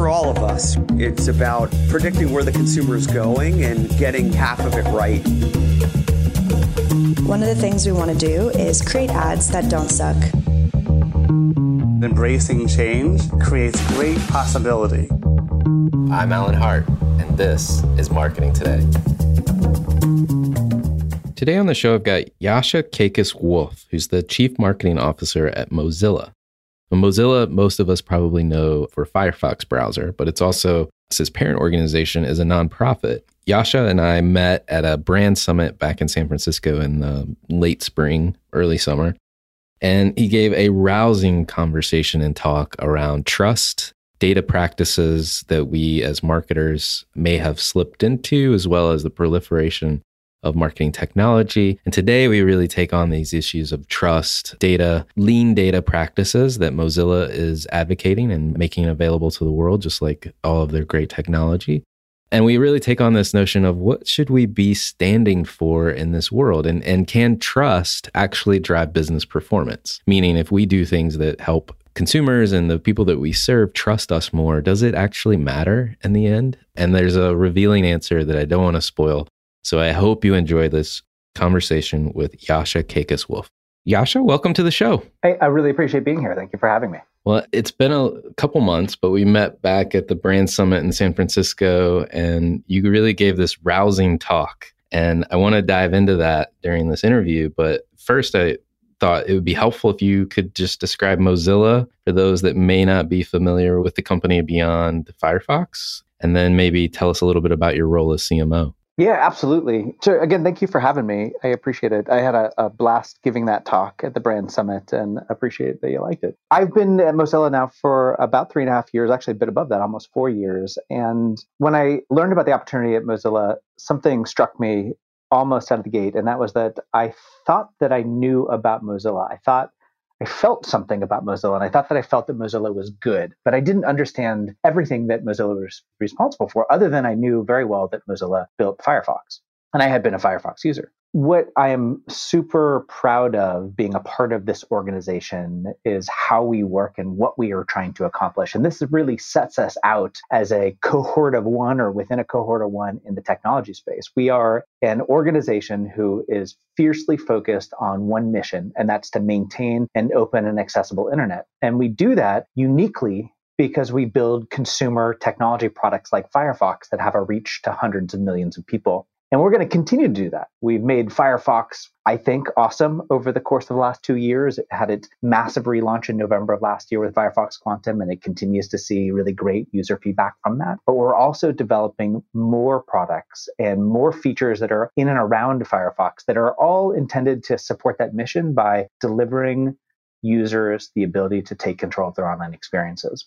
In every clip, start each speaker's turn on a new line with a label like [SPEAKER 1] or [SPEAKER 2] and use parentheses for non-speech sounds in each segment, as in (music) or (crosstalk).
[SPEAKER 1] For all of us, it's about predicting where the consumer is going and getting half of it right.
[SPEAKER 2] One of the things we want to do is create ads that don't suck.
[SPEAKER 3] Embracing change creates great possibility.
[SPEAKER 4] I'm Alan Hart, and this is Marketing Today. Today on the show, I've got Jascha Kaykas-Wolff, who's the Chief Marketing Officer at Mozilla. Mozilla, most of us probably know for Firefox browser, but it's also its parent organization is a nonprofit. Jascha and I met at a brand summit back in San Francisco in the late spring, early summer. And he gave a rousing conversation and talk around trust, data practices that we as marketers may have slipped into, as well as the proliferation of marketing technology. And today we really take on these issues of trust, data, lean data practices that Mozilla is advocating and making available to the world, just like all of their great technology. And we really take on this notion of what should we be standing for in this world? And, and can trust actually drive business performance? Meaning, if we do things that help consumers and the people that we serve trust us more, does it actually matter in the end? And there's a revealing answer that I don't want to spoil. So I hope you enjoy this conversation with Yasha Kekes Wolf. Jascha, welcome to the show.
[SPEAKER 5] Hey, I really appreciate being here. Thank you for having me.
[SPEAKER 4] Well, it's been a couple months, but we met back at the brand summit in San Francisco, and you really gave this rousing talk. And I want to dive into that during this interview. But first, I thought it would be helpful if you could just describe Mozilla for those that may not be familiar with the company beyond Firefox, and then maybe tell us a little bit about your role as CMO.
[SPEAKER 5] Yeah, absolutely. So again, thank you for having me. I appreciate it. I had a, a, blast giving that talk at the brand summit and appreciate that you liked it. I've been at Mozilla now for about three and a half years, actually a bit above that, almost four years. And when I learned about the opportunity at Mozilla, something struck me almost out of the gate, and that was that I thought that I knew about Mozilla. I thought I felt something about Mozilla, and I thought that I felt that Mozilla was good, but I didn't understand everything that Mozilla was responsible for, other than I knew very well that Mozilla built Firefox, and I had been a Firefox user what I am super proud of being a part of this organization is how we work and what we are trying to accomplish. And this really sets us out as a cohort of one or within a cohort of one in the technology space. We are an organization who is fiercely focused on one mission, and that's to maintain an open and accessible internet. And we do that uniquely because we build consumer technology products like Firefox that have a reach to hundreds of millions of people. And we're going to continue to do that. We've made Firefox, I think, awesome over the course of the last two years. It had its massive relaunch in November of last year with Firefox Quantum, and it continues to see really great user feedback from that. But we're also developing more products and more features that are in and around Firefox that are all intended to support that mission by delivering users the ability to take control of their online experiences.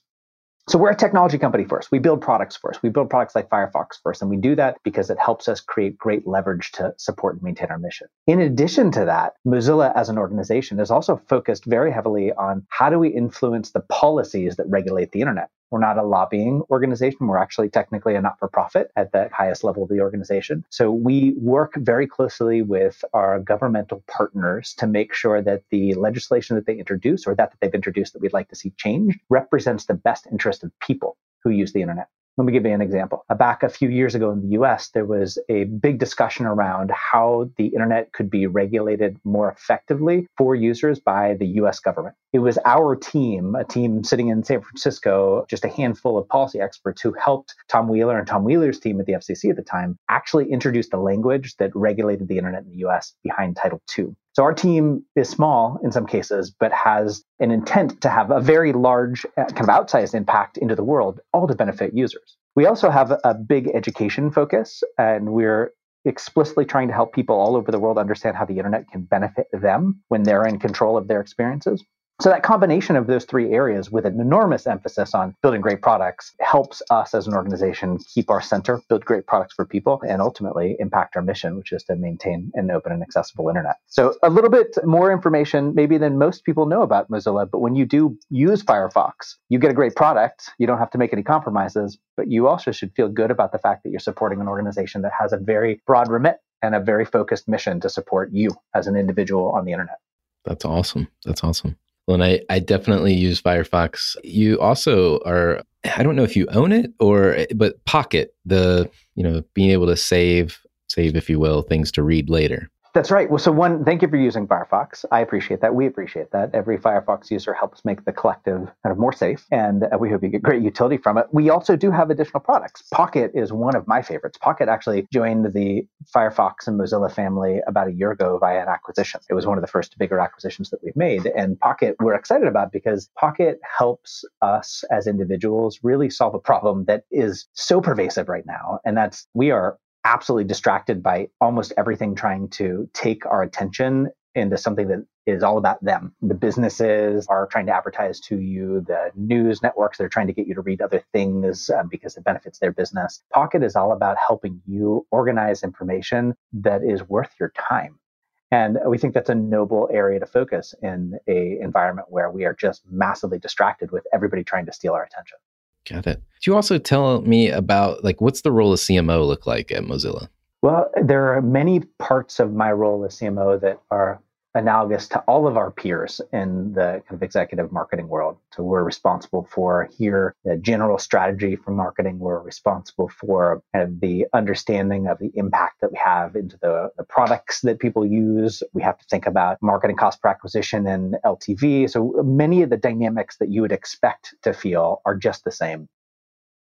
[SPEAKER 5] So we're a technology company first. We build products first. We build products like Firefox first. And we do that because it helps us create great leverage to support and maintain our mission. In addition to that, Mozilla as an organization is also focused very heavily on how do we influence the policies that regulate the internet. We're not a lobbying organization. We're actually technically a not for profit at the highest level of the organization. So we work very closely with our governmental partners to make sure that the legislation that they introduce or that, that they've introduced that we'd like to see changed represents the best interest of people who use the internet. Let me give you an example. Back a few years ago in the US, there was a big discussion around how the internet could be regulated more effectively for users by the US government. It was our team, a team sitting in San Francisco, just a handful of policy experts who helped Tom Wheeler and Tom Wheeler's team at the FCC at the time actually introduce the language that regulated the internet in the US behind Title II. So our team is small in some cases, but has an intent to have a very large, uh, kind of outsized impact into the world, all to benefit users. We also have a big education focus, and we're explicitly trying to help people all over the world understand how the internet can benefit them when they're in control of their experiences. So that combination of those three areas with an enormous emphasis on building great products helps us as an organization keep our center, build great products for people, and ultimately impact our mission, which is to maintain an open and accessible internet. So a little bit more information maybe than most people know about Mozilla, but when you do use Firefox, you get a great product. You don't have to make any compromises, but you also should feel good about the fact that you're supporting an organization that has a very broad remit and a very focused mission to support you as an individual on the internet.
[SPEAKER 4] That's awesome. That's awesome. Well, and I, I definitely use Firefox. You also are, I don't know if you own it or, but Pocket, the, you know, being able to save, save, if you will, things to read later.
[SPEAKER 5] That's right. Well, so one, thank you for using Firefox. I appreciate that. We appreciate that. Every Firefox user helps make the collective kind of more safe, and uh, we hope you get great utility from it. We also do have additional products. Pocket is one of my favorites. Pocket actually joined the Firefox and Mozilla family about a year ago via an acquisition. It was one of the first bigger acquisitions that we've made, and Pocket we're excited about because Pocket helps us as individuals really solve a problem that is so pervasive right now, and that's we are absolutely distracted by almost everything trying to take our attention into something that is all about them. The businesses are trying to advertise to you, the news networks, they're trying to get you to read other things uh, because it benefits their business. Pocket is all about helping you organize information that is worth your time. And we think that's a noble area to focus in a environment where we are just massively distracted with everybody trying to steal our attention.
[SPEAKER 4] Got it. Could you also tell me about like what's the role of CMO look like at Mozilla?
[SPEAKER 5] Well, there are many parts of my role as CMO that are analogous to all of our peers in the kind of executive marketing world. So we're responsible for here the general strategy for marketing. We're responsible for kind of the understanding of the impact that we have into the, the products that people use. We have to think about marketing cost per acquisition and LTV. So many of the dynamics that you would expect to feel are just the same.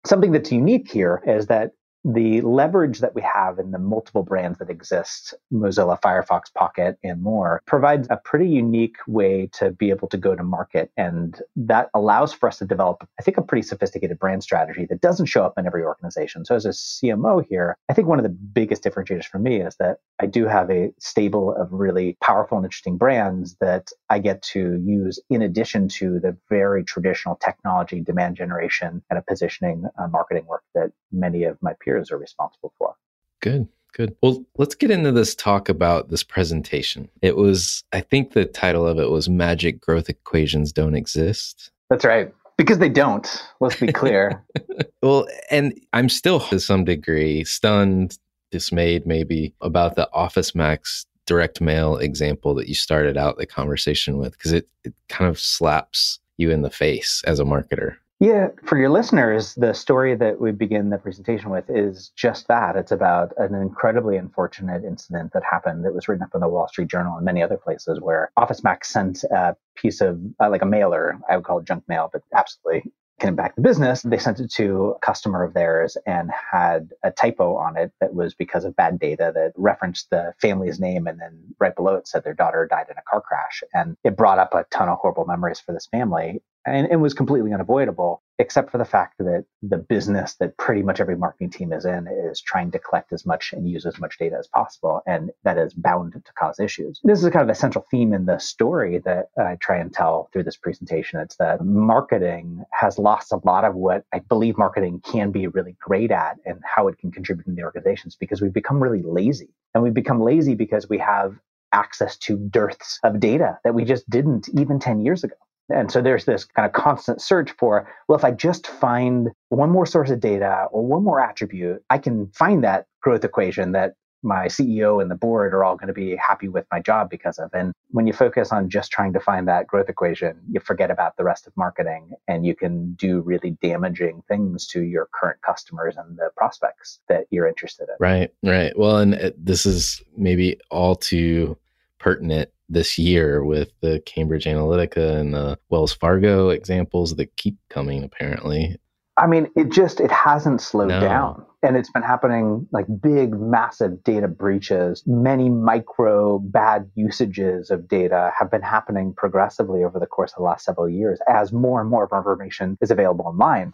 [SPEAKER 5] Something that's unique here is that the leverage that we have in the multiple brands that exist, Mozilla, Firefox, Pocket, and more, provides a pretty unique way to be able to go to market. And that allows for us to develop, I think, a pretty sophisticated brand strategy that doesn't show up in every organization. So, as a CMO here, I think one of the biggest differentiators for me is that I do have a stable of really powerful and interesting brands that I get to use in addition to the very traditional technology, demand generation, and a positioning uh, marketing work that many of my peers are responsible for.
[SPEAKER 4] Good. Good. Well, let's get into this talk about this presentation. It was, I think the title of it was Magic Growth Equations Don't Exist.
[SPEAKER 5] That's right. Because they don't, let's be clear. (laughs)
[SPEAKER 4] well, and I'm still to some degree stunned, dismayed maybe about the Office Max direct mail example that you started out the conversation with, because it, it kind of slaps you in the face as a marketer.
[SPEAKER 5] Yeah, for your listeners, the story that we begin the presentation with is just that. It's about an incredibly unfortunate incident that happened that was written up in the Wall Street Journal and many other places where Office Max sent a piece of, uh, like a mailer, I would call it junk mail, but absolutely can impact the business. They sent it to a customer of theirs and had a typo on it that was because of bad data that referenced the family's name. And then right below it said their daughter died in a car crash. And it brought up a ton of horrible memories for this family and it was completely unavoidable, except for the fact that the business that pretty much every marketing team is in is trying to collect as much and use as much data as possible. And that is bound to cause issues. This is kind of a central theme in the story that I try and tell through this presentation. It's that marketing has lost a lot of what I believe marketing can be really great at and how it can contribute in the organizations because we've become really lazy. And we've become lazy because we have access to dearths of data that we just didn't even 10 years ago. And so there's this kind of constant search for, well, if I just find one more source of data or one more attribute, I can find that growth equation that my CEO and the board are all going to be happy with my job because of. And when you focus on just trying to find that growth equation, you forget about the rest of marketing and you can do really damaging things to your current customers and the prospects that you're interested in.
[SPEAKER 4] Right, right. Well, and uh, this is maybe all too pertinent this year with the Cambridge Analytica and the Wells Fargo examples that keep coming apparently.
[SPEAKER 5] I mean, it just it hasn't slowed no. down. And it's been happening like big, massive data breaches. Many micro bad usages of data have been happening progressively over the course of the last several years as more and more of our information is available online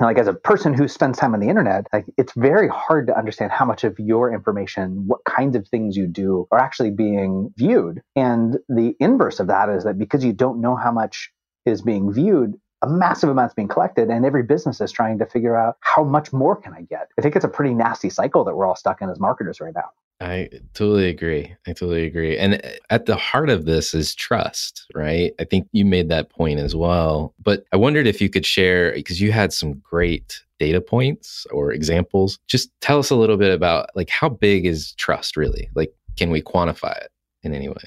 [SPEAKER 5] like as a person who spends time on the internet like it's very hard to understand how much of your information what kinds of things you do are actually being viewed. And the inverse of that is that because you don't know how much is being viewed a massive amount is being collected and every business is trying to figure out how much more can i get. I think it's a pretty nasty cycle that we're all stuck in as marketers right now
[SPEAKER 4] I totally agree. I totally agree. And uh, at the heart of this is trust, right? I think you made that point as well. But I wondered if you could share, because you had some great data points or examples. Just tell us a little bit about like how big is trust really? Like, can we quantify it in any way?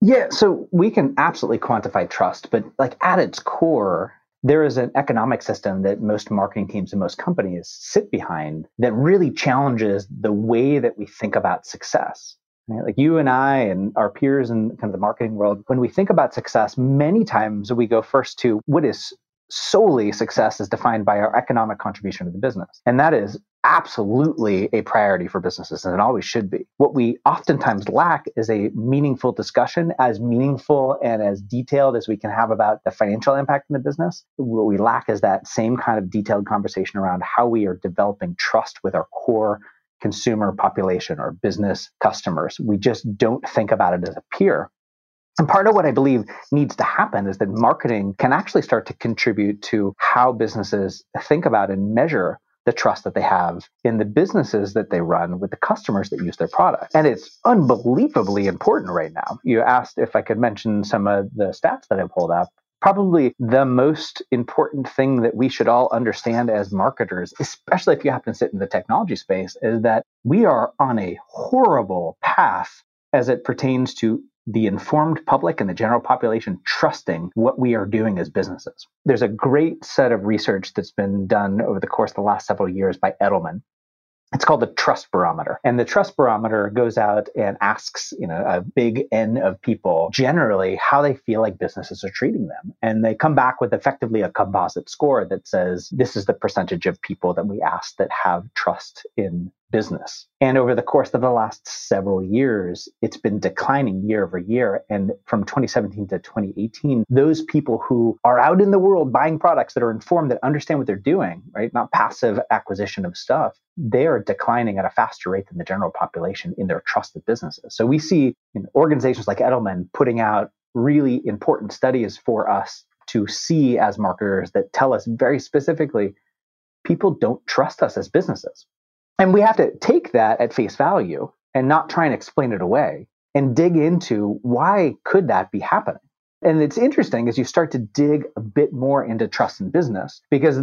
[SPEAKER 5] Yeah, so we can absolutely quantify trust, but like at its core, there is an economic system that most marketing teams and most companies sit behind that really challenges the way that we think about success. Right? Like you and I and our peers in kind of the marketing world, when we think about success, many times we go first to what is solely success is defined by our economic contribution to the business. And that is absolutely a priority for businesses and it always should be. What we oftentimes lack is a meaningful discussion, as meaningful and as detailed as we can have about the financial impact in the business. What we lack is that same kind of detailed conversation around how we are developing trust with our core consumer population or business customers. We just don't think about it as a peer. And part of what I believe needs to happen is that marketing can actually start to contribute to how businesses think about and measure the trust that they have in the businesses that they run with the customers that use their product. And it's unbelievably important right now. You asked if I could mention some of the stats that I pulled up. Probably the most important thing that we should all understand as marketers, especially if you happen to sit in the technology space, is that we are on a horrible path as it pertains to the informed public and the general population trusting what we are doing as businesses. There's a great set of research that's been done over the course of the last several years by Edelman. It's called the trust barometer. And the trust barometer goes out and asks you know a big n of people generally how they feel like businesses are treating them. And they come back with effectively a composite score that says this is the percentage of people that we asked that have trust in business. And over the course of the last several years, it's been declining year over year. And from 2017 to 2018, those people who are out in the world buying products that are informed, that understand what they're doing, right? Not passive acquisition of stuff, they are declining at a faster rate than the general population in their trusted businesses. So we see organizations like Edelman putting out really important studies for us to see as marketers that tell us very specifically people don't trust us as businesses. And we have to take that at face value and not try and explain it away and dig into why could that be happening. And it's interesting as you start to dig a bit more into trust in business because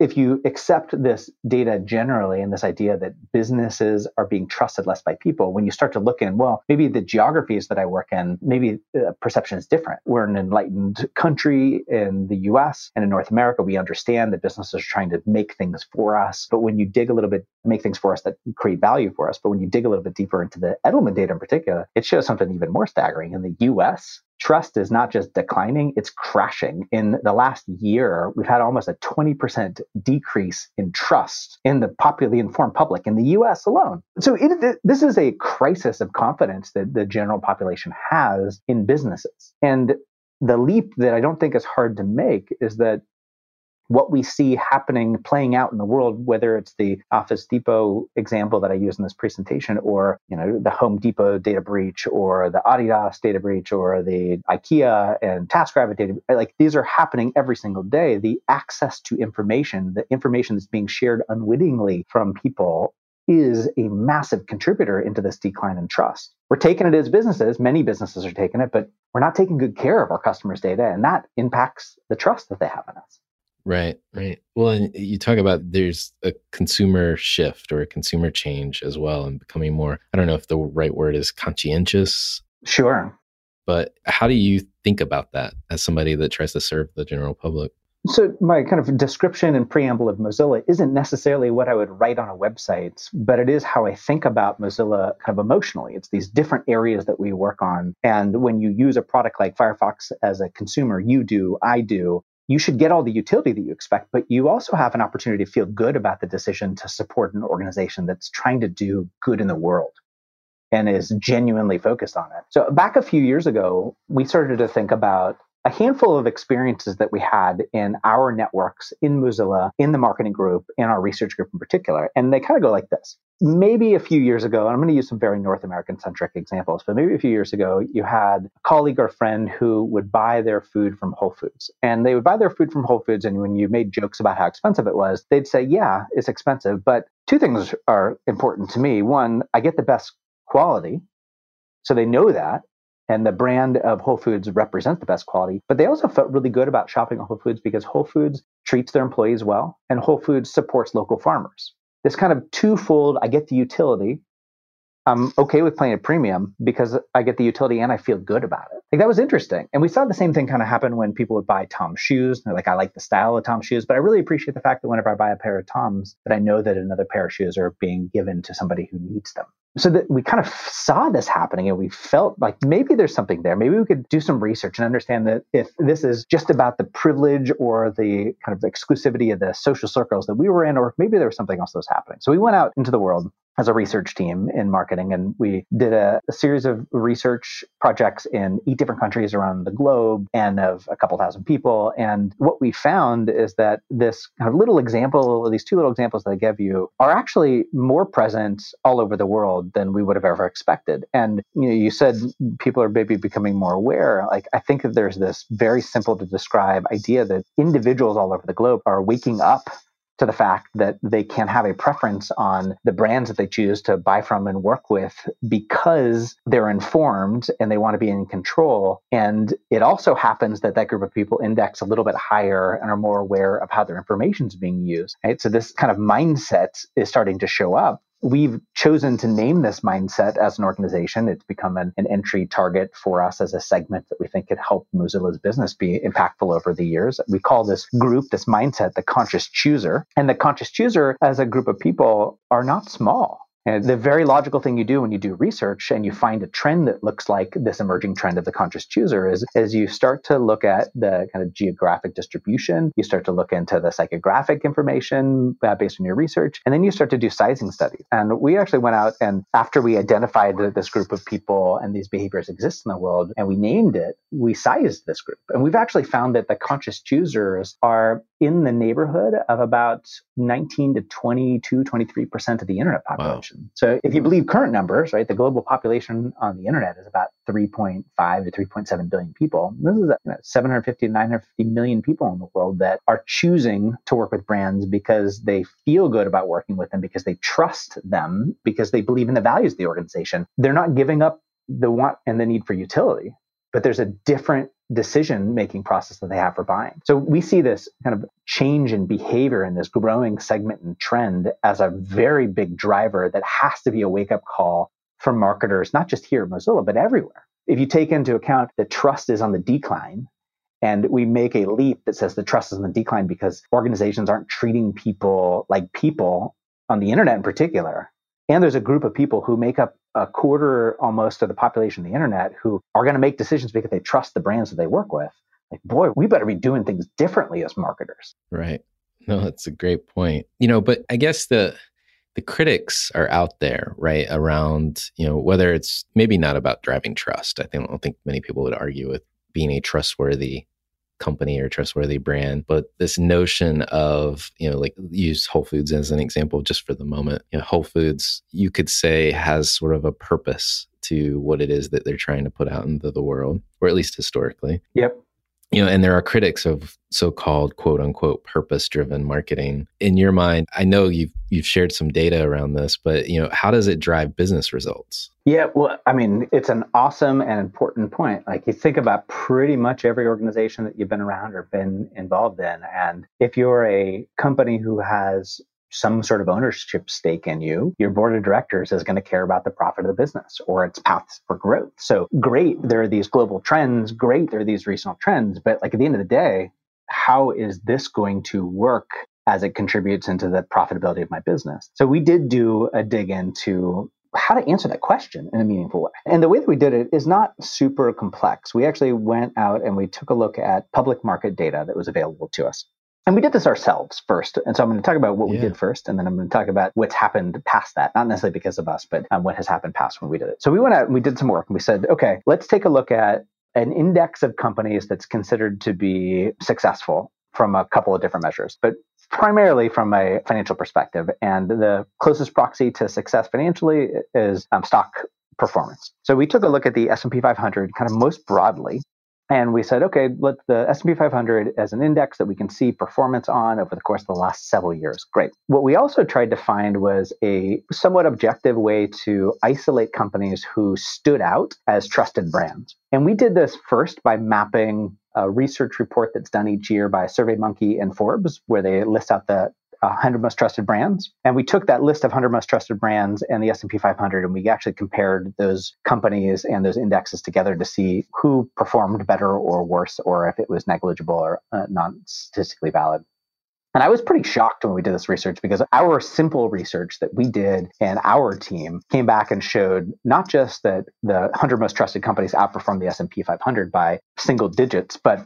[SPEAKER 5] if you accept this data generally and this idea that businesses are being trusted less by people, when you start to look in, well, maybe the geographies that I work in, maybe the perception is different. We're an enlightened country in the US and in North America. We understand that businesses are trying to make things for us. But when you dig a little bit, make things for us that create value for us. But when you dig a little bit deeper into the Edelman data in particular, it shows something even more staggering. In the US, trust is not just declining, it's crashing. In the last year, we've had almost a 20% decrease in trust in the popularly informed public in the US alone. So it, this is a crisis of confidence that the general population has in businesses. And the leap that I don't think is hard to make is that what we see happening, playing out in the world, whether it's the Office Depot example that I use in this presentation, or you know the Home Depot data breach, or the Adidas data breach, or the IKEA and TaskRabbit data, like these are happening every single day. The access to information, the information that's being shared unwittingly from people is a massive contributor into this decline in trust. We're taking it as businesses, many businesses are taking it, but we're not taking good care of our customers' data, and that impacts the trust that they have in us.
[SPEAKER 4] Right, right. Well, and you talk about there's a consumer shift or a consumer change as well and becoming more, I don't know if the right word is conscientious.
[SPEAKER 5] Sure.
[SPEAKER 4] But how do you think about that as somebody that tries to serve the general public?
[SPEAKER 5] So, my kind of description and preamble of Mozilla isn't necessarily what I would write on a website, but it is how I think about Mozilla kind of emotionally. It's these different areas that we work on. And when you use a product like Firefox as a consumer, you do, I do, you should get all the utility that you expect, but you also have an opportunity to feel good about the decision to support an organization that's trying to do good in the world and is genuinely focused on it. So, back a few years ago, we started to think about a handful of experiences that we had in our networks in Mozilla, in the marketing group, in our research group in particular. And they kind of go like this. Maybe a few years ago, and I'm going to use some very North American centric examples, but maybe a few years ago, you had a colleague or friend who would buy their food from Whole Foods. And they would buy their food from Whole Foods. And when you made jokes about how expensive it was, they'd say, Yeah, it's expensive. But two things are important to me. One, I get the best quality. So they know that and the brand of Whole Foods represents the best quality. But they also felt really good about shopping at Whole Foods because Whole Foods treats their employees well and Whole Foods supports local farmers. This kind of twofold I get the utility. I'm okay with paying a premium because I get the utility and I feel good about it. Like that was interesting. And we saw the same thing kind of happen when people would buy Tom's shoes. They're like, I like the style of Tom's shoes, but I really appreciate the fact that whenever I buy a pair of Tom's, that I know that another pair of shoes are being given to somebody who needs them so that we kind of saw this happening and we felt like maybe there's something there. Maybe we could do some research and understand that if this is just about the privilege or the kind of exclusivity of the social circles that we were in, or maybe there was something else that was happening. So we went out into the world as a research team in marketing. And we did a, a, series of research projects in eight different countries around the globe and of a couple thousand people. And what we found is that this kind of little example, these two little examples that I gave you, are actually more present all over the world than we would have ever expected. And you know, you said people are maybe becoming more aware. Like I think that there's this very simple to describe idea that individuals all over the globe are waking up to the fact that they can have a preference on the brands that they choose to buy from and work with because they're informed and they want to be in control. And it also happens that that group of people index a little bit higher and are more aware of how their information is being used. Right? So this kind of mindset is starting to show up We've chosen to name this mindset as an organization. It's become an, an, entry target for us as a segment that we think could help Mozilla's business be impactful over the years. We call this group, this mindset, the conscious chooser. And the conscious chooser, as a group of people, are not small. And the very logical thing you do when you do research and you find a trend that looks like this emerging trend of the conscious chooser is as you start to look at the kind of geographic distribution, you start to look into the psychographic information uh, based on your research, and then you start to do sizing studies. And we actually went out and after we identified that this group of people and these behaviors exist in the world and we named it, we sized this group. And we've actually found that the conscious choosers are in the neighborhood of about 19 to 22, 23% of the internet population. Wow. So if you hmm. believe current numbers, right, the global population on the internet is about 3.5 to 3.7 billion people. This is you know, 750 to 950 million people in the world that are choosing to work with brands because they feel good about working with them, because they trust them, because they believe in the values of the organization. They're not giving up the want and the need for utility but there's a different decision making process that they have for buying. So we see this kind of change in behavior in this growing segment and trend as a very big driver that has to be a wake up call for marketers, not just here at Mozilla, but everywhere. If you take into account that trust is on the decline, and we make a leap that says the trust is on the decline because organizations aren't treating people like people on the internet in particular. And there's a group of people who make up a quarter almost of the population of the internet who are going to make decisions because they trust the brands that they work with. Like, boy, we better be doing things differently as marketers.
[SPEAKER 4] Right. No, that's a great point. You know, but I guess the the critics are out there, right? Around, you know, whether it's maybe not about driving trust. I think I don't think many people would argue with being a trustworthy company or trustworthy brand, but this notion of, you know, like use Whole Foods as an example just for the moment. You know, Whole Foods, you could say has sort of a purpose to what it is that they're trying to put out into the world, or at least historically.
[SPEAKER 5] Yep
[SPEAKER 4] you know and there are critics of so-called quote unquote purpose driven marketing. In your mind i know you've you've shared some data around this but you know how does it drive business results?
[SPEAKER 5] Yeah well i mean it's an awesome and important point. Like you think about pretty much every organization that you've been around or been involved in and if you're a company who has some sort of ownership stake in you, your board of directors is going to care about the profit of the business or its paths for growth. So great, there are these global trends. Great, there are these regional trends. But like at the end of the day, how is this going to work as it contributes into the profitability of my business? So we did do a dig into how to answer that question in a meaningful way. And the way that we did it is not super complex. We actually went out and we took a look at public market data that was available to us. And we did this ourselves first. And so I'm going to talk about what yeah. we did first, and then I'm going to talk about what's happened past that, not necessarily because of us, but um, what has happened past when we did it. So we went out and we did some work and we said, okay, let's take a look at an index of companies that's considered to be successful from a couple of different measures, but primarily from a financial perspective. And the closest proxy to success financially is um, stock performance. So we took a look at the S&P 500 kind of most broadly and we said, okay, let the S&P 500 as an index that we can see performance on over the course of the last several years. Great. What we also tried to find was a somewhat objective way to isolate companies who stood out as trusted brands. And we did this first by mapping a research report that's done each year by SurveyMonkey and Forbes, where they list out the 100 most trusted brands. And we took that list of 100 most trusted brands and the s&p 500 and we actually compared those companies and those indexes together to see who performed better or worse or if it was negligible or uh, not statistically valid. And I was pretty shocked when we did this research because our simple research that we did and our team came back and showed not just that the 100 most trusted companies outperformed the S&P 500 by single digits, but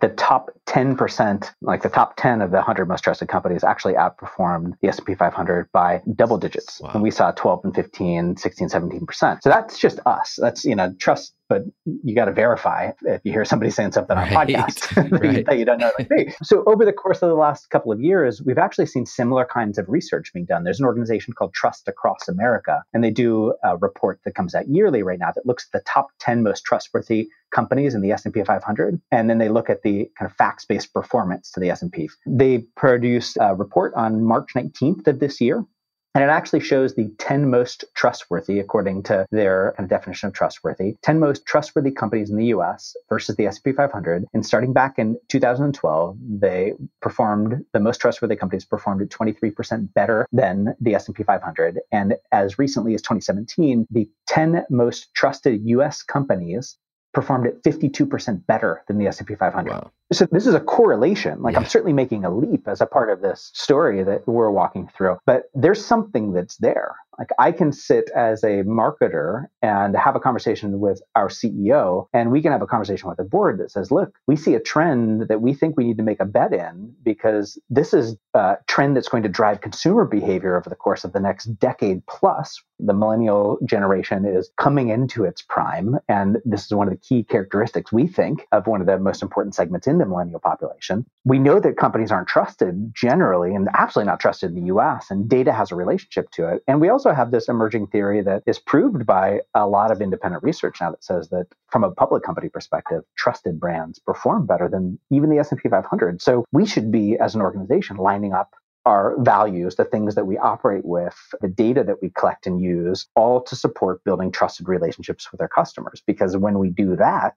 [SPEAKER 5] the top 10%, like the top 10 of the 100 most trusted companies actually outperformed the S&P 500 by double digits. Wow. And we saw 12 and 15, 16, 17%. So that's just us. That's, you know, trust but you got to verify if you hear somebody saying something on a podcast (laughs) right. that you don't know like me. So over the course of the last couple of years, we've actually seen similar kinds of research being done. There's an organization called Trust Across America, and they do a report that comes out yearly right now that looks at the top 10 most trustworthy companies in the S&P 500, and then they look at the kind of facts-based performance to the S&P. They produced a report on March 19th of this year and it actually shows the 10 most trustworthy, according to their kind of definition of trustworthy, 10 most trustworthy companies in the US versus the S&P 500. And starting back in 2012, they performed, the most trustworthy companies performed at 23% better than the S&P 500. And as recently as 2017, the 10 most trusted US companies performed at 52% better than the S&P 500. Wow. So this is a correlation. Like yeah. I'm certainly making a leap as a part of this story that we're walking through, but there's something that's there. Like I can sit as a marketer and have a conversation with our CEO, and we can have a conversation with the board that says, look, we see a trend that we think we need to make a bet in because this is a trend that's going to drive consumer behavior over the course of the next decade plus. The millennial generation is coming into its prime. And this is one of the key characteristics we think of one of the most important segments in the millennial population. We know that companies aren't trusted generally and absolutely not trusted in the US, and data has a relationship to it. And we also have this emerging theory that is proved by a lot of independent research now that says that from a public company perspective, trusted brands perform better than even the S&P 500. So we should be as an organization lining up our values, the things that we operate with, the data that we collect and use, all to support building trusted relationships with our customers. Because when we do that,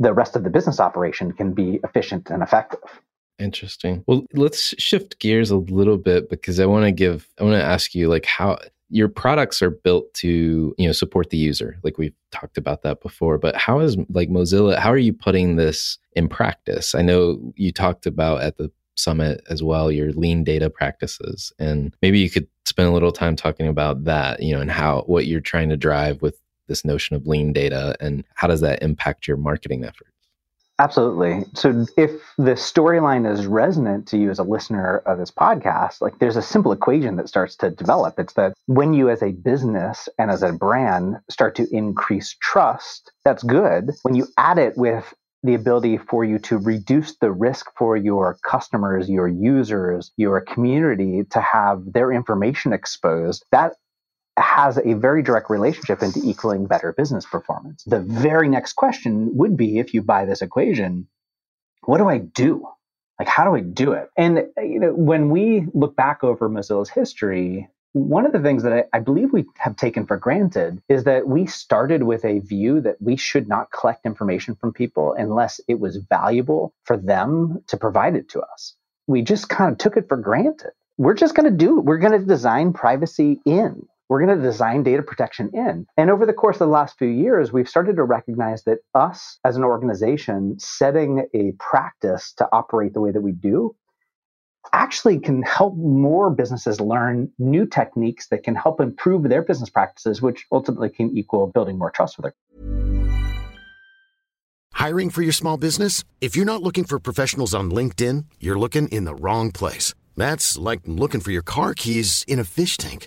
[SPEAKER 5] the rest of the business operation can be efficient and effective.
[SPEAKER 4] Interesting. Well, let's shift gears a little bit because I want to give, I want to ask you like how your products are built to, you know, support the user. Like we've talked about that before, but how is like Mozilla, how are you putting this in practice? I know you talked about at the summit as well, your lean data practices. And maybe you could spend a little time talking about that, you know, and how what you're trying to drive with this notion of lean data and how does that impact your marketing efforts?
[SPEAKER 5] Absolutely. So if the storyline is resonant to you as a listener of this podcast, like there's a simple equation that starts to develop. It's that when you as a business and as a brand start to increase trust, that's good. When you add it with the ability for you to reduce the risk for your customers, your users, your community to have their information exposed, that has a very direct relationship into equaling better business performance. The very next question would be if you buy this equation, what do I do? Like, how do I do it? And, you know, when we look back over Mozilla's history, one of the things that I, I, believe we have taken for granted is that we started with a view that we should not collect information from people unless it was valuable for them to provide it to us. We just kind of took it for granted. We're just going to do. We're going to design privacy in. We're going to design data protection in. And over the course of the last few years, we've started to recognize that us as an organization setting a practice to operate the way that we do actually can help more businesses learn new techniques that can help improve their business practices, which ultimately can equal building more trust with it.
[SPEAKER 6] Hiring for your small business? If you're not looking for professionals on LinkedIn, you're looking in the wrong place. That's like looking for your car keys in a fish tank.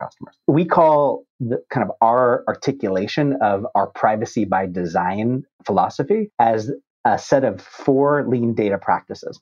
[SPEAKER 5] Customers. We call the kind of our articulation of our privacy by design philosophy as a set of four lean data practices.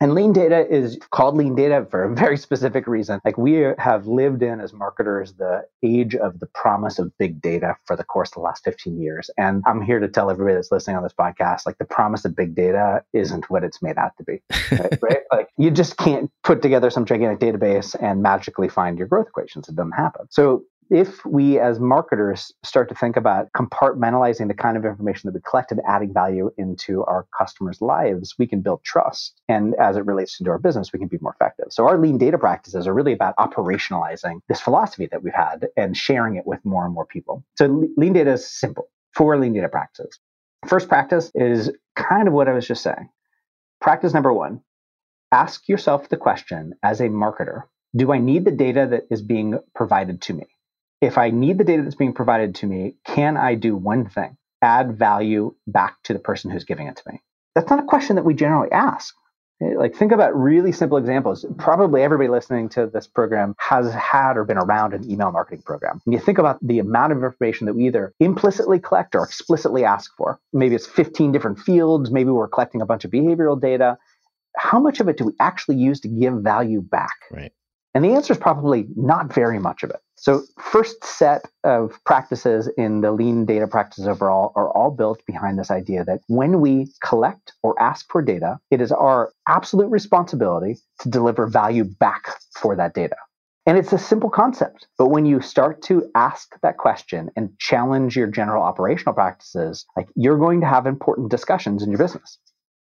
[SPEAKER 5] And lean data is called lean data for a very specific reason. Like we have lived in as marketers the age of the promise of big data for the course of the last 15 years. And I'm here to tell everybody that's listening on this podcast, like the promise of big data isn't what it's made out to be. Right? (laughs) right? Like you just can't put together some gigantic database and magically find your growth equations. It doesn't happen. So if we as marketers start to think about compartmentalizing the kind of information that we collect and adding value into our customers' lives, we can build trust. And as it relates to our business, we can be more effective. So our lean data practices are really about operationalizing this philosophy that we've had and sharing it with more and more people. So lean data is simple. Four lean data practices. First practice is kind of what I was just saying. Practice number one, ask yourself the question as a marketer, do I need the data that is being provided to me? If I need the data that's being provided to me, can I do one thing? Add value back to the person who's giving it to me. That's not a question that we generally ask. Eh, like, think about really simple examples. Probably everybody listening to this program has had or been around an email marketing program. And you think about the amount of information that we either implicitly collect or explicitly ask for. Maybe it's 15 different fields. Maybe we're collecting a bunch of behavioral data. How much of it do we actually use to give value back?
[SPEAKER 4] Right.
[SPEAKER 5] And the answer is probably not very much of it. So, first set of practices in the lean data practices overall are all built behind this idea that when we collect or ask for data, it is our absolute responsibility to deliver value back for that data. And it's a simple concept. But when you start to ask that question and challenge your general operational practices, like you're going to have important discussions in your business.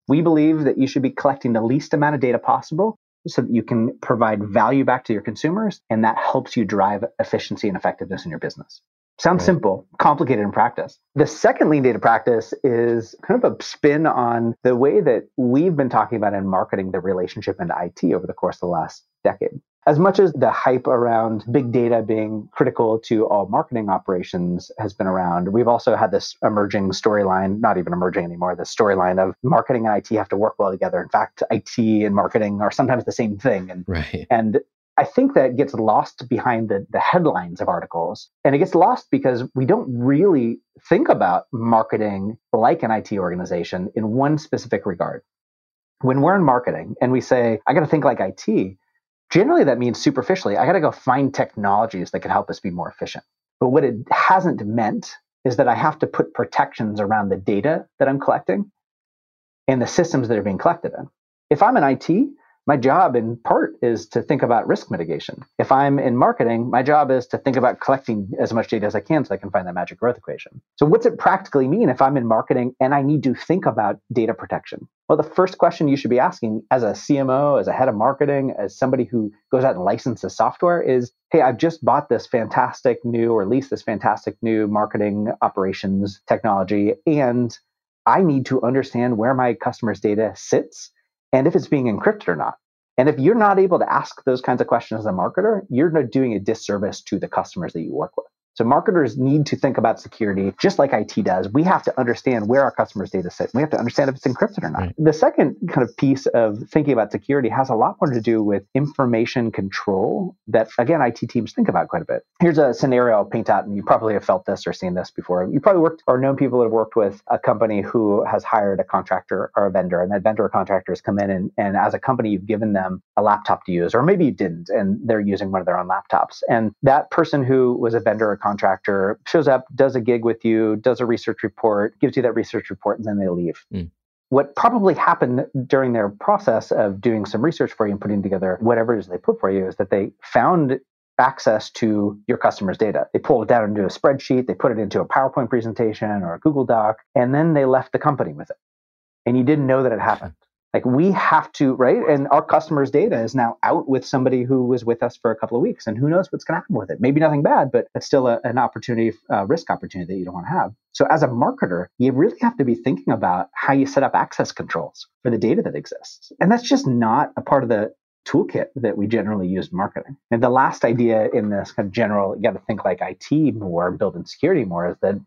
[SPEAKER 5] We believe that you should be collecting the least amount of data possible so that you can provide value back to your consumers and that helps you drive efficiency and effectiveness in your business. Sounds right. simple, complicated in practice. The second lean data practice is kind of a spin on the way that we've been talking about in marketing the relationship into IT over the course of the last decade as much as the hype around big data being critical to all marketing operations has been around, we've also had this emerging storyline, not even emerging anymore, the storyline of marketing and IT have to work well together. In fact, IT and marketing are sometimes the same thing. And,
[SPEAKER 4] right.
[SPEAKER 5] and I think that gets lost behind the, the headlines of articles. And it gets lost because we don't really think about marketing like an IT organization in one specific regard. When we're in marketing and we say, I got to think like IT, generally that means superficially, I got to go find technologies that can help us be more efficient. But what it hasn't meant is that I have to put protections around the data that I'm collecting and the systems that are being collected in. If I'm in IT, my job in part is to think about risk mitigation. If I'm in marketing, my job is to think about collecting as much data as I can so I can find that magic growth equation. So, what's it practically mean if I'm in marketing and I need to think about data protection? Well, the first question you should be asking as a CMO, as a head of marketing, as somebody who goes out and licenses software is hey, I've just bought this fantastic new or leased this fantastic new marketing operations technology, and I need to understand where my customers' data sits and if it's being encrypted or not. And if you're not able to ask those kinds of questions as a marketer, you're doing a disservice to the customers that you work with. So marketers need to think about security just like IT does. We have to understand where our customers' data sit. We have to understand if it's encrypted or not. Right. The second kind of piece of thinking about security has a lot more to do with information control that, again, IT teams think about quite a bit. Here's a scenario I'll paint out, and you probably have felt this or seen this before. You probably worked or known people that have worked with a company who has hired a contractor or a vendor, and that vendor or contractor has come in and, and as a company, you've given them a laptop to use, or maybe you didn't, and they're using one of their own laptops. And that person who was a vendor or contractor shows up, does a gig with you, does a research report, gives you that research report, and then they leave. Mm. What probably happened during their process of doing some research for you and putting together whatever it is they put for you is that they found access to your customers' data. They pulled it down into a spreadsheet, they put it into a PowerPoint presentation or a Google Doc, and then they left the company with it. And you didn't know that it happened. Like we have to, right? And our customers' data is now out with somebody who was with us for a couple of weeks, and who knows what's going to happen with it? Maybe nothing bad, but it's still a, an opportunity, a risk opportunity that you don't want to have. So, as a marketer, you really have to be thinking about how you set up access controls for the data that exists, and that's just not a part of the toolkit that we generally use in marketing. And the last idea in this kind of general, you got to think like IT more, building security more, is that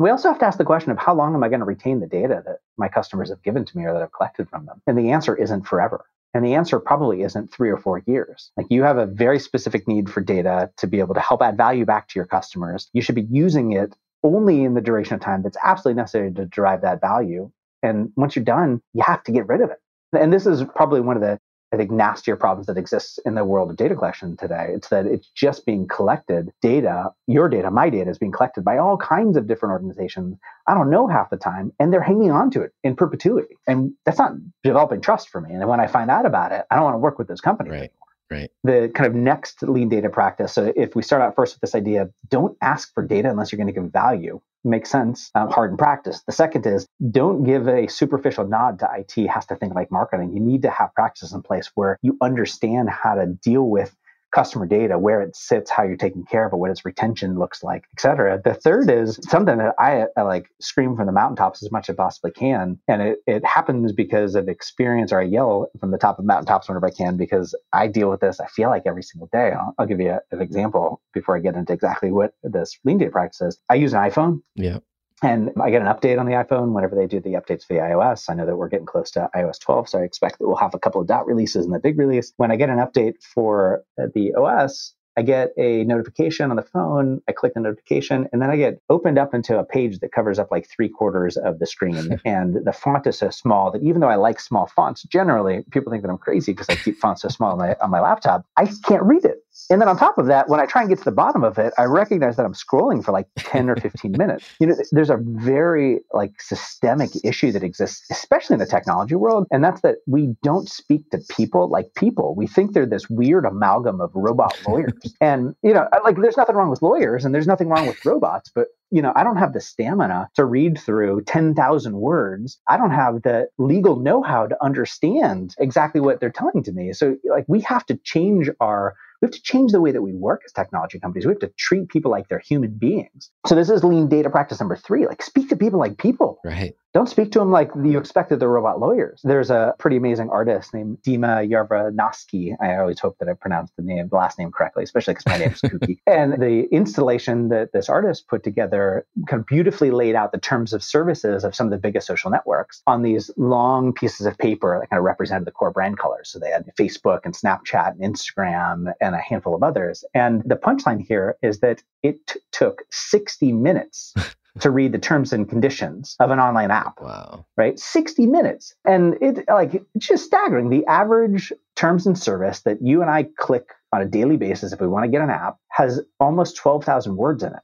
[SPEAKER 5] we also have to ask the question of how long am I going to retain the data that my customers have given to me or that I've collected from them? And the answer isn't forever. And the answer probably isn't three or four years. Like you have a very specific need for data to be able to help add value back to your customers. You should be using it only in the duration of time that's absolutely necessary to derive that value. And once you're done, you have to get rid of it. And this is probably one of the I think, nastier problems that exists in the world of data collection today. It's that it's just being collected data, your data, my data is being collected by all kinds of different organizations. I don't know half the time, and they're hanging on to it in perpetuity. And that's not developing trust for me. And when I find out about it, I don't want to work with those companies
[SPEAKER 4] right. Right.
[SPEAKER 5] The kind of next lean data practice. So if we start out first with this idea, don't ask for data unless you're going to give value makes sense, um, hard in practice. The second is don't give a superficial nod to IT has to think like marketing. You need to have practices in place where you understand how to deal with customer data, where it sits, how you're taking care of it, what its retention looks like, et cetera. The third is something that I, I, like scream from the mountaintops as much as I possibly can. And it, it happens because of experience, or I yell from the top of mountaintops whenever I can because I deal with this, I feel like every single day. I'll, I'll give you a, an example before I get into exactly what this lean data practice is. I use an iPhone.
[SPEAKER 4] Yeah.
[SPEAKER 5] And I get an update on the iPhone whenever they do the updates for the iOS. I know that we're getting close to iOS 12, so I expect that we'll have a couple of dot releases in the big release. When I get an update for the OS, I get a notification on the phone. I click the notification, and then I get opened up into a page that covers up like three quarters of the screen. (laughs) and the font is so small that even though I like small fonts, generally people think that I'm crazy because I keep fonts so small on my on my laptop. I can't read it. And then on top of that, when I try and get to the bottom of it, I recognize that I'm scrolling for like 10 or 15 minutes. You know, there's a very like systemic issue that exists, especially in the technology world. And that's that we don't speak to people like people. We think they're this weird amalgam of robot lawyers. (laughs) and, you know, like there's nothing wrong with lawyers and there's nothing wrong with robots, but you know, I don't have the stamina to read through 10,000 words. I don't have the legal know how to understand exactly what they're telling to me. So, like, we have to change our we have to change the way that we work as technology companies. We have to treat people like they're human beings. So this is lean data practice number three. Like speak to people like people.
[SPEAKER 4] Right.
[SPEAKER 5] Don't speak to them like you expected the robot lawyers. There's a pretty amazing artist named Dima Yarovinsky. I always hope that I pronounced the name, the last name correctly, especially because my name is Kooky. (laughs) and the installation that this artist put together kind of beautifully laid out the terms of services of some of the biggest social networks on these long pieces of paper that kind of represented the core brand colors. So they had Facebook and Snapchat and Instagram and a handful of others. And the punchline here is that it t- took 60 minutes (laughs) to read the terms and conditions of an online app.
[SPEAKER 4] Wow.
[SPEAKER 5] Right? 60 minutes. And it like it's just staggering. The average terms and service that you and I click on a daily basis if we want to get an app has almost 12,000 words in it.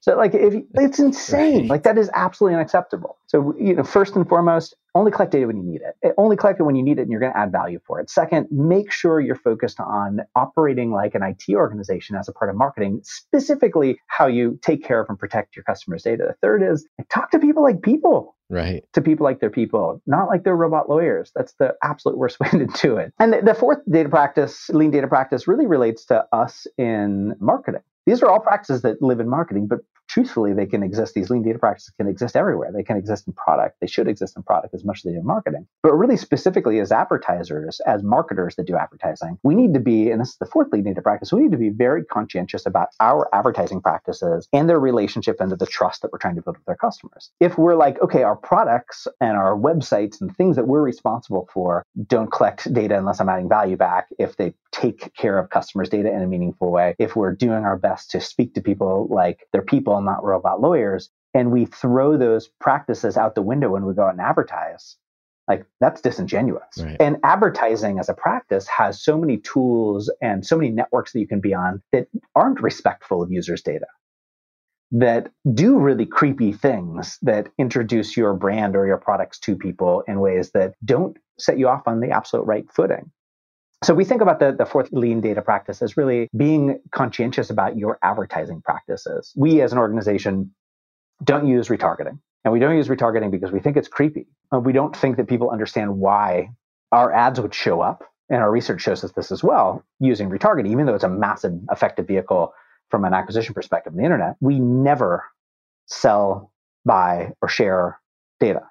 [SPEAKER 5] So like if it's (laughs) insane,
[SPEAKER 4] Right.
[SPEAKER 5] like that is absolutely unacceptable. So you know, first and foremost, only collect data when you need it. Only collect it when you need it and you're going to add value for it. Second, make sure you're focused on operating like an IT organization as a part of marketing, specifically how you take care of and protect your customers' data. The third is talk to people like people
[SPEAKER 4] Right.
[SPEAKER 5] to people like they're people, not like they're robot lawyers. That's the absolute worst (laughs) way to do it. And the fourth data practice, lean data practice, really relates to us in marketing. These are all practices that live in marketing, but truthfully, they can exist. These lean data practices can exist everywhere. They can exist in product. They should exist in product as much as they do in marketing. But really, specifically, as advertisers, as marketers that do advertising, we need to be, and this is the fourth lean data practice, we need to be very conscientious about our advertising practices and their relationship and the trust that we're trying to build with our customers. If we're like, okay, our products and our websites and things that we're responsible for don't collect data unless I'm adding value back, if they take care of customers' data in a meaningful way, if we're doing our best to speak to people like they're people not robot lawyers, and we throw those practices out the window when we go out and advertise, like that's disingenuous.
[SPEAKER 4] Right.
[SPEAKER 5] And advertising as a practice has so many tools and so many networks that you can be on that aren't respectful of users' data that do really creepy things that introduce your brand or your products to people in ways that don't set you off on the absolute right footing. So we think about the, the fourth lean data practice as really being conscientious about your advertising practices. We as an organization don't use retargeting. And we don't use retargeting because we think it's creepy. Uh, we don't think that people understand why our ads would show up. And our research shows us this as well using retargeting, even though it's a massive effective vehicle from an acquisition perspective on the internet. We never sell, buy, or share data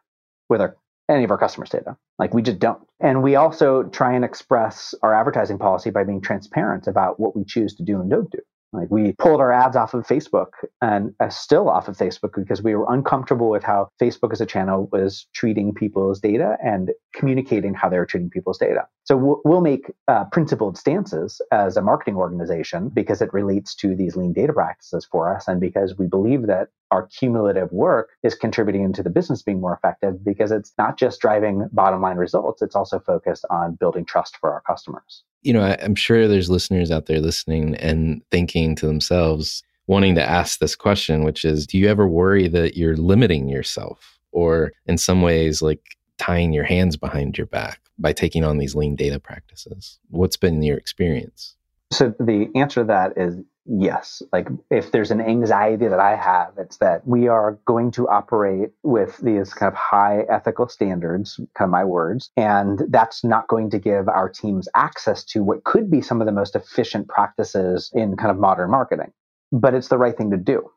[SPEAKER 5] with our, any of our customers' data. Like we just don't. And we also try and express our advertising policy by being transparent about what we choose to do and don't do. Like we pulled our ads off of Facebook and uh, still off of Facebook because we were uncomfortable with how Facebook as a channel was treating people's data and communicating how they were treating people's data. So we'll, we'll make uh, principled stances as a marketing organization because it relates to these lean data practices for us and because we believe that our cumulative work is contributing to the business being more effective because it's not just driving bottom line results, it's also focused on building trust for our customers
[SPEAKER 4] you know, I, I'm sure there's listeners out there listening and thinking to themselves, wanting to ask this question, which is Do you ever worry that you're limiting yourself or in some ways like tying your hands behind your back by taking on these lean data practices? What's been your experience?
[SPEAKER 5] So the answer to that is yes. Like if there's an anxiety that I have, it's that we are going to operate with these kind of high ethical standards, kind of my words, and that's not going to give our teams access to what could be some of the most efficient practices in kind of modern marketing. But it's the right thing to do.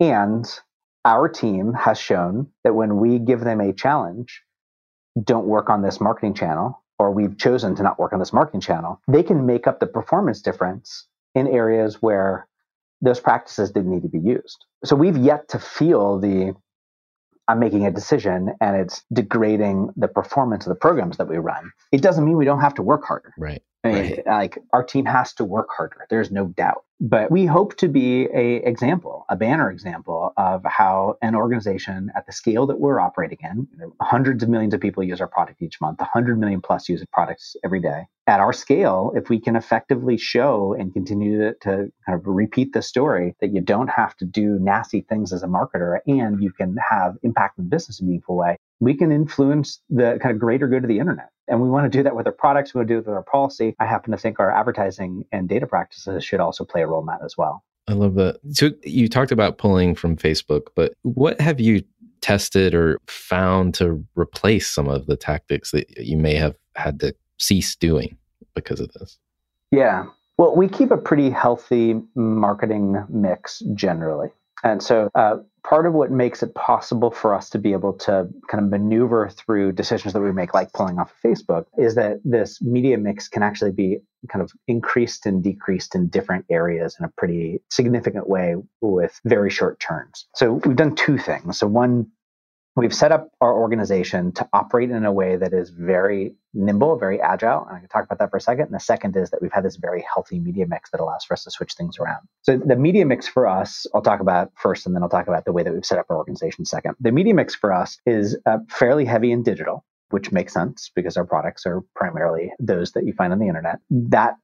[SPEAKER 5] And our team has shown that when we give them a challenge, don't work on this marketing channel, or we've chosen to not work on this marketing channel, they can make up the performance difference in areas where those practices didn't need to be used. So we've yet to feel the I'm making a decision and it's degrading the performance of the programs that we run. It doesn't mean we don't have to work harder.
[SPEAKER 4] Right.
[SPEAKER 5] I mean,
[SPEAKER 4] Right.
[SPEAKER 5] like our team has to work harder. There's no doubt. But we hope to be a example, a banner example of how an organization at the scale that we're operating in, you know, hundreds of millions of people use our product each month, 100 million plus use products every day. At our scale, if we can effectively show and continue to, to kind of repeat the story that you don't have to do nasty things as a marketer and you can have impact in the business in a meaningful way, we can influence the kind of greater good of the internet. And we want to do that with our products, we want to do it with our policy. I happen to think our advertising and data practices should also play a role in that as well.
[SPEAKER 4] I love that. So you talked about pulling from Facebook, but what have you tested or found to replace some of the tactics that you may have had to cease doing because of this?
[SPEAKER 5] Yeah. Well, we keep a pretty healthy marketing mix generally. And so uh, part of what makes it possible for us to be able to kind of maneuver through decisions that we make, like pulling off of Facebook, is that this media mix can actually be kind of increased and decreased in different areas in a pretty significant way with very short turns. So we've done two things. So one We've set up our organization to operate in a way that is very nimble, very agile. And I can talk about that for a second. And the second is that we've had this very healthy media mix that allows for us to switch things around. So the media mix for us, I'll talk about first, and then I'll talk about the way that we've set up our organization second. The media mix for us is uh, fairly heavy in digital which makes sense because our products are primarily those that you find on the internet. That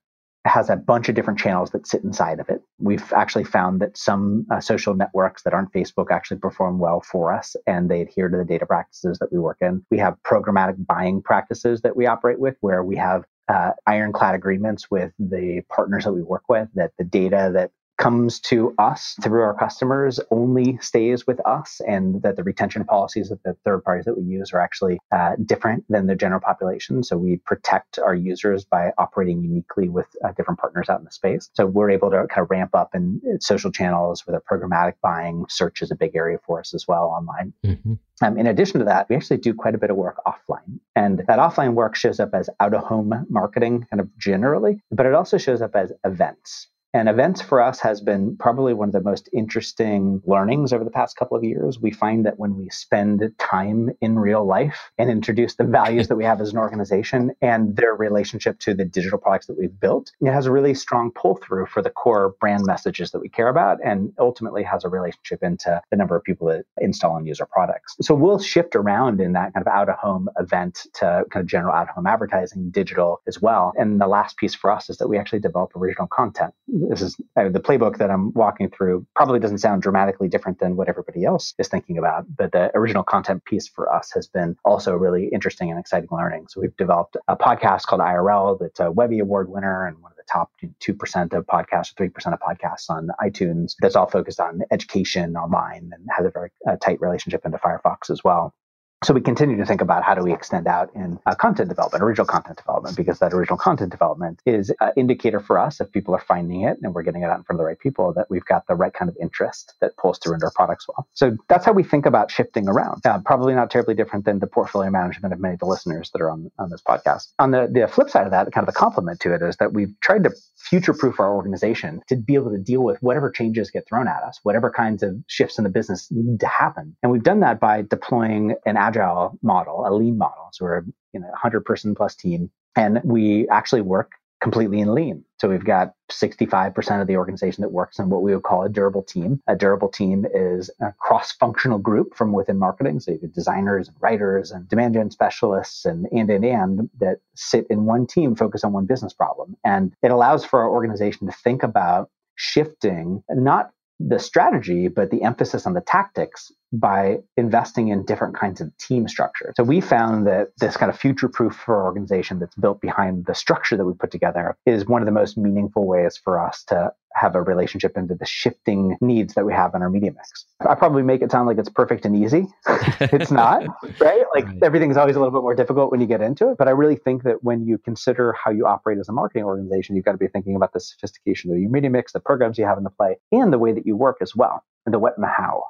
[SPEAKER 5] has a bunch of different channels that sit inside of it. We've actually found that some uh, social networks that aren't Facebook actually perform well for us and they adhere to the data practices that we work in. We have programmatic buying practices that we operate with where we have uh, ironclad agreements with the partners that we work with that the data that comes to us through our customers only stays with us and that the retention policies of the third parties that we use are actually uh, different than the general population. So we protect our users by operating uniquely with uh, different partners out in the space. So we're able to kind of ramp up in social channels with our programmatic buying search is a big area for us as well online. Mm-hmm. um, in addition to that we actually do quite a bit of work offline. And that offline work shows up as out of home marketing kind of generally but it also shows up as events and events for us has been probably one of the most interesting learnings over the past couple of years. We find that when we spend time in real life and introduce the values that we have as an organization and their relationship to the digital products that we've built, it has a really strong pull through for the core brand messages that we care about and ultimately has a relationship into the number of people that install and use our products. So we'll shift around in that kind of out of home event to kind of general out of home advertising, digital as well. And the last piece for us is that we actually develop original content this is uh, the playbook that I'm walking through probably doesn't sound dramatically different than what everybody else is thinking about, but the original content piece for us has been also really interesting and exciting learning. So we've developed a podcast called IRL that's a Webby Award winner and one of the top 2% of podcasts or 3% of podcasts on iTunes that's all focused on education online and has a very uh, tight relationship into Firefox as well. So we continue to think about how do we extend out in uh, content development, original content development, because that original content development is an indicator for us if people are finding it and we're getting it out in front of the right people that we've got the right kind of interest that pulls through into our products well. So that's how we think about shifting around. Uh, probably not terribly different than the portfolio management of many of the listeners that are on, on this podcast. On the, the flip side of that, kind of the complement to it is that we've tried to future proof our organization to be able to deal with whatever changes get thrown at us, whatever kinds of shifts in the business need to happen. And we've done that by deploying an agile model, a lean model. So we're you know, a 100 person plus team. And we actually work completely in lean. So we've got 65% of the organization that works in what we would call a durable team. A durable team is a cross-functional group from within marketing. So you have designers and writers and demand gen specialists and and and and that sit in one team, focus on one business problem. And it allows for our organization to think about shifting not the strategy, but the emphasis on the tactics by investing in different kinds of team structure. So we found that this kind of future proof for our organization that's built behind the structure that we put together is one of the most meaningful ways for us to have a relationship into the shifting needs that we have in our media mix. I probably make it sound like it's perfect and easy. (laughs) it's not, right? Like right. everything's always a little bit more difficult when you get into it. But I really think that when you consider how you operate as a marketing organization, you've got to be thinking about the sophistication of your media mix, the programs you have in the play, and the way that you work as well, and the what and the how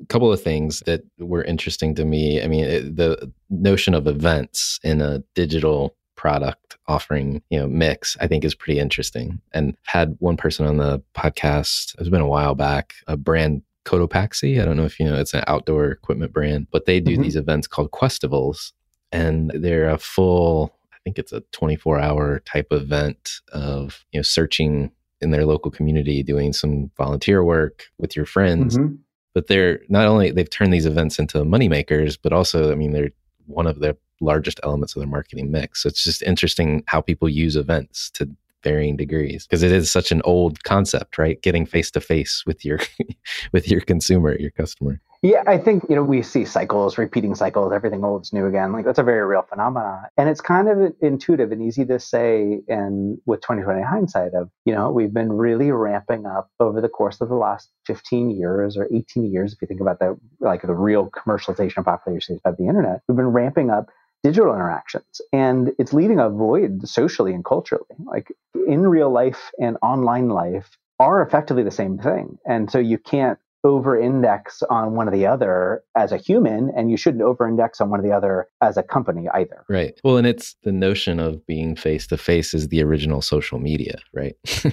[SPEAKER 4] a couple of things that were interesting to me. I mean, it, the notion of events in a digital product offering, you know, mix, I think is pretty interesting. And had one person on the podcast, it's been a while back, a brand Cotopaxi. I don't know if you know, it's an outdoor equipment brand, but they do mm-hmm. these events called Questivals. And they're a full, I think it's a 24 hour type event of, you know, searching in their local community, doing some volunteer work with your friends. Mm-hmm. But they're not only, they've turned these events into money makers, but also, I mean, they're one of the largest elements of their marketing mix. So it's just interesting how people use events to varying degrees because it is such an old concept, right? Getting face to face with your (laughs) with your consumer, your customer.
[SPEAKER 5] Yeah, I think you know we see cycles, repeating cycles, everything old is new again. Like that's a very real phenomenon, and it's kind of intuitive and easy to say. And with 2020 hindsight, of you know we've been really ramping up over the course of the last 15 years or 18 years, if you think about the like the real commercialization of population of the internet, we've been ramping up digital interactions and it's leaving a void socially and culturally. Like in real life and online life are effectively the same thing. And so you can't over index on one or the other as a human, and you shouldn't over index on one or the other as a company either.
[SPEAKER 4] Right. Well, and it's the notion of being face to face is the original social media, right? (laughs)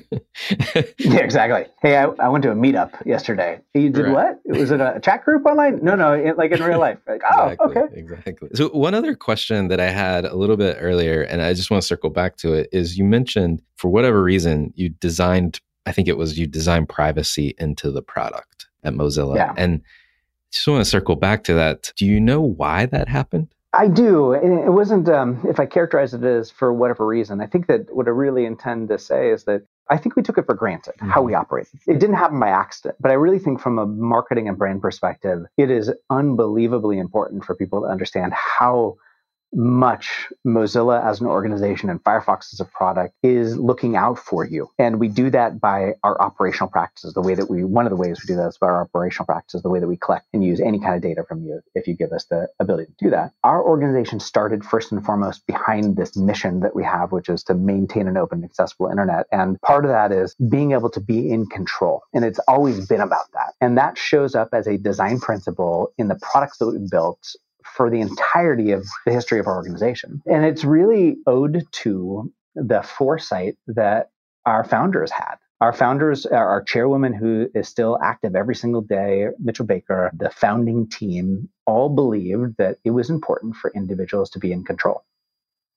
[SPEAKER 5] yeah, exactly. Hey, I, I, went to a meetup yesterday. You did right. what? Was it a chat group online? No, no, it, like in real life. Like, oh,
[SPEAKER 4] exactly,
[SPEAKER 5] okay.
[SPEAKER 4] Exactly. So, one other question that I had a little bit earlier, and I just want to circle back to it, is you mentioned for whatever reason you designed I think it was you designed privacy into the product at Mozilla.
[SPEAKER 5] Yeah.
[SPEAKER 4] And just want to circle back to that. Do you know why that happened?
[SPEAKER 5] I do. It wasn't, um, if I characterize it as for whatever reason, I think that what I really intend to say is that I think we took it for granted mm-hmm. how we operated. It didn't happen by accident, but I really think from a marketing and brand perspective, it is unbelievably important for people to understand how much Mozilla as an organization and Firefox as a product is looking out for you. And we do that by our operational practices. The way that we, one of the ways we do that is by our operational practices, the way that we collect and use any kind of data from you if you give us the ability to do that. Our organization started first and foremost behind this mission that we have, which is to maintain an open, accessible internet. And part of that is being able to be in control. And it's always been about that. And that shows up as a design principle in the products that we've built for the entirety of the history of our organization. And it's really owed to the foresight that our founders had. Our founders, uh, our chairwoman, who is still active every single day, Mitchell Baker, the founding team, all believed that it was important for individuals to be in control.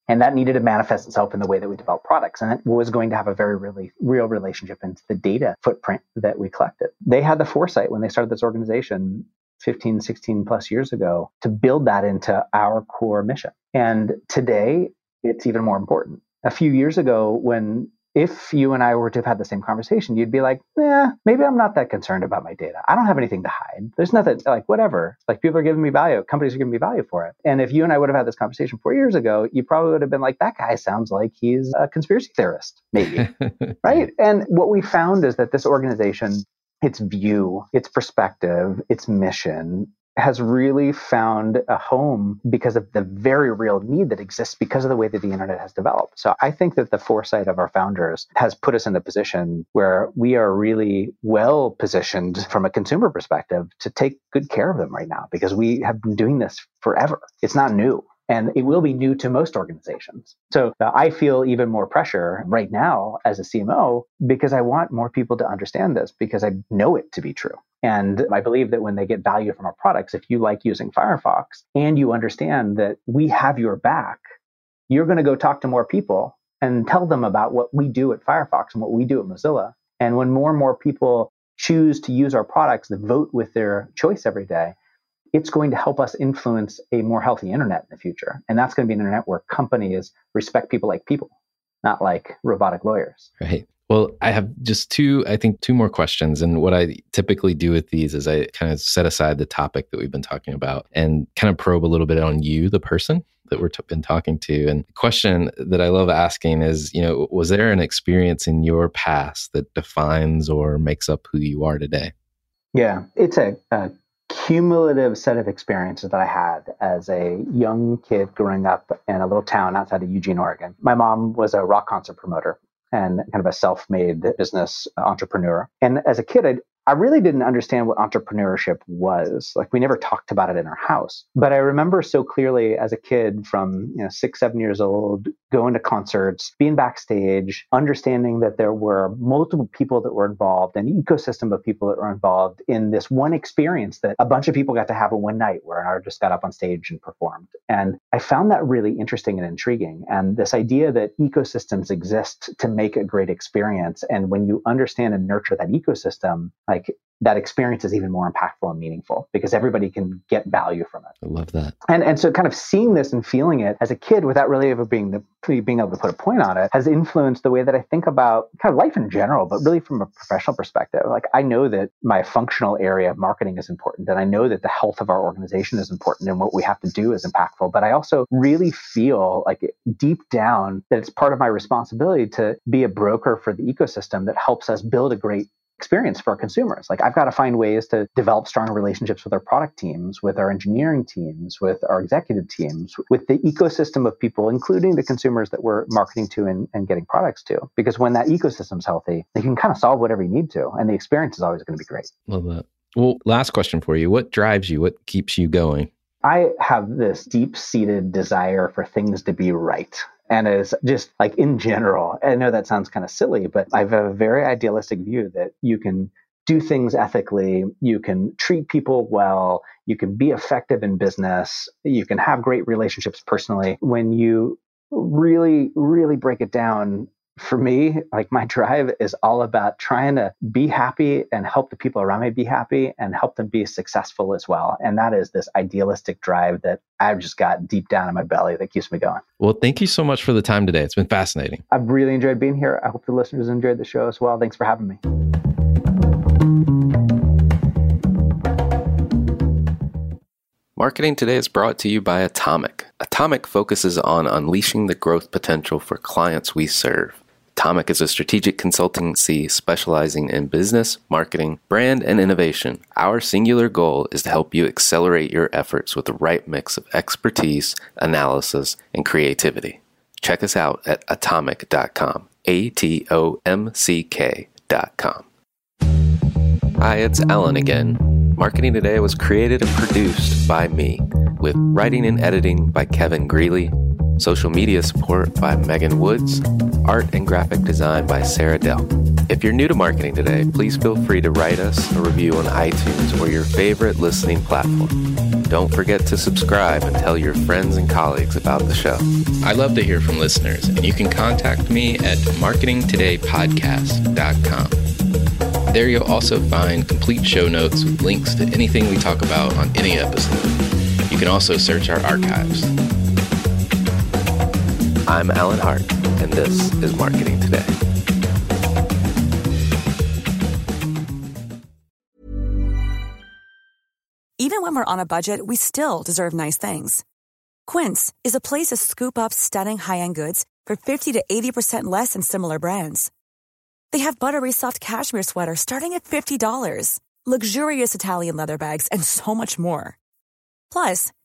[SPEAKER 5] And that needed to manifest itself in the way that we develop products. And it was going to have a very really real relationship into the data footprint that we collected. They had the foresight when they started this organization 15, 16 plus years ago to build that into our core mission. And today, it's even more important. A few years ago, when if you and I were to have had the same conversation, you'd be like, yeah, maybe I'm not that concerned about my data. I don't have anything to hide. There's nothing like whatever. Like people are giving me value. Companies are giving me value for it. And if you and I would have had this conversation four years ago, you probably would have been like, that guy sounds like he's a conspiracy theorist, maybe. (laughs) right. And what we found is that this organization its view, its perspective, its mission has really found a home because of the very real need that exists because of the way that the internet has developed. So I think that the foresight of our founders has put us in a position where we are really well positioned from a consumer perspective to take good care of them right now because we have been doing this forever. It's not new and it will be new to most organizations. So uh, I feel even more pressure right now as a CMO because I want more people to understand this because I know it to be true. And I believe that when they get value from our products, if you like using Firefox and you understand that we have your back, you're going to go talk to more people and tell them about what we do at Firefox and what we do at Mozilla. And when more and more people choose to use our products, that vote with their choice every day, it's going to help us influence a more healthy internet in the future. And that's going to be an internet where companies respect people like people, not like robotic lawyers.
[SPEAKER 4] Right. Well, I have just two, I think, two more questions. And what I typically do with these is I kind of set aside the topic that we've been talking about and kind of probe a little bit on you, the person that we've been talking to. And the question that I love asking is, you know, was there an experience in your past that defines or makes up who you are today?
[SPEAKER 5] Yeah, it's a, a cumulative set of experiences that I had as a young kid growing up in a little town outside of Eugene, Oregon. My mom was a rock concert promoter and kind of a self-made business entrepreneur. And as a kid, I'd, I really didn't understand what entrepreneurship was. Like we never talked about it in our house. But I remember so clearly as a kid from you know six, seven years old, going to concerts, being backstage, understanding that there were multiple people that were involved, an ecosystem of people that were involved in this one experience that a bunch of people got to have in one night where an artist got up on stage and performed. And I found that really interesting and intriguing. And this idea that ecosystems exist to make a great experience. And when you understand and nurture that ecosystem, like like that experience is even more impactful and meaningful because everybody can get value from it.
[SPEAKER 4] I love that.
[SPEAKER 5] And and so kind of seeing this and feeling it as a kid without really ever being the being able to put a point on it has influenced the way that I think about kind of life in general, but really from a professional perspective. Like I know that my functional area of marketing is important and I know that the health of our organization is important and what we have to do is impactful, but I also really feel like deep down that it's part of my responsibility to be a broker for the ecosystem that helps us build a great experience for our consumers. Like I've got to find ways to develop strong relationships with our product teams, with our engineering teams, with our executive teams, with the ecosystem of people, including the consumers that we're marketing to and, and getting products to. Because when that ecosystem's healthy, they can kind of solve whatever you need to. And the experience is always going to be great.
[SPEAKER 4] Love that. Well, last question for you. What drives you? What keeps you going?
[SPEAKER 5] I have this deep seated desire for things to be right. And it's just like in general, I know that sounds kind of silly, but I have a very idealistic view that you can do things ethically, you can treat people well, you can be effective in business, you can have great relationships personally. When you really, really break it down for me, like my drive is all about trying to be happy and help the people around me be happy and help them be successful as well. And that is this idealistic drive that I've just got deep down in my belly that keeps me going.
[SPEAKER 4] Well, thank you so much for the time today. It's been fascinating.
[SPEAKER 5] I've really enjoyed being here. I hope the listeners enjoyed the show as well. Thanks for having me.
[SPEAKER 4] Marketing Today is brought to you by Atomic. Atomic focuses on unleashing the growth potential for clients we serve. Atomic is a strategic consultancy specializing in business, marketing, brand, and innovation. Our singular goal is to help you accelerate your efforts with the right mix of expertise, analysis, and creativity. Check us out at atomic.com. A T O M C K.com. Hi, it's Alan again. Marketing Today was created and produced by me, with writing and editing by Kevin Greeley, social media support by Megan Woods, art and graphic design by Sarah Dell. If you're new to Marketing Today, please feel free to write us a review on iTunes or your favorite listening platform. Don't forget to subscribe and tell your friends and colleagues about the show. I love to hear from listeners, and you can contact me at marketingtodaypodcast.com. There you'll also find complete show notes with links to anything we talk about on any episode. You can also search our archives. I'm Alan Hart, and this is Marketing Today.
[SPEAKER 7] Even when we're on a budget, we still deserve nice things. Quince is a place to scoop up stunning high end goods for 50 to 80% less than similar brands. They have buttery soft cashmere sweaters starting at $50, luxurious Italian leather bags, and so much more. Plus,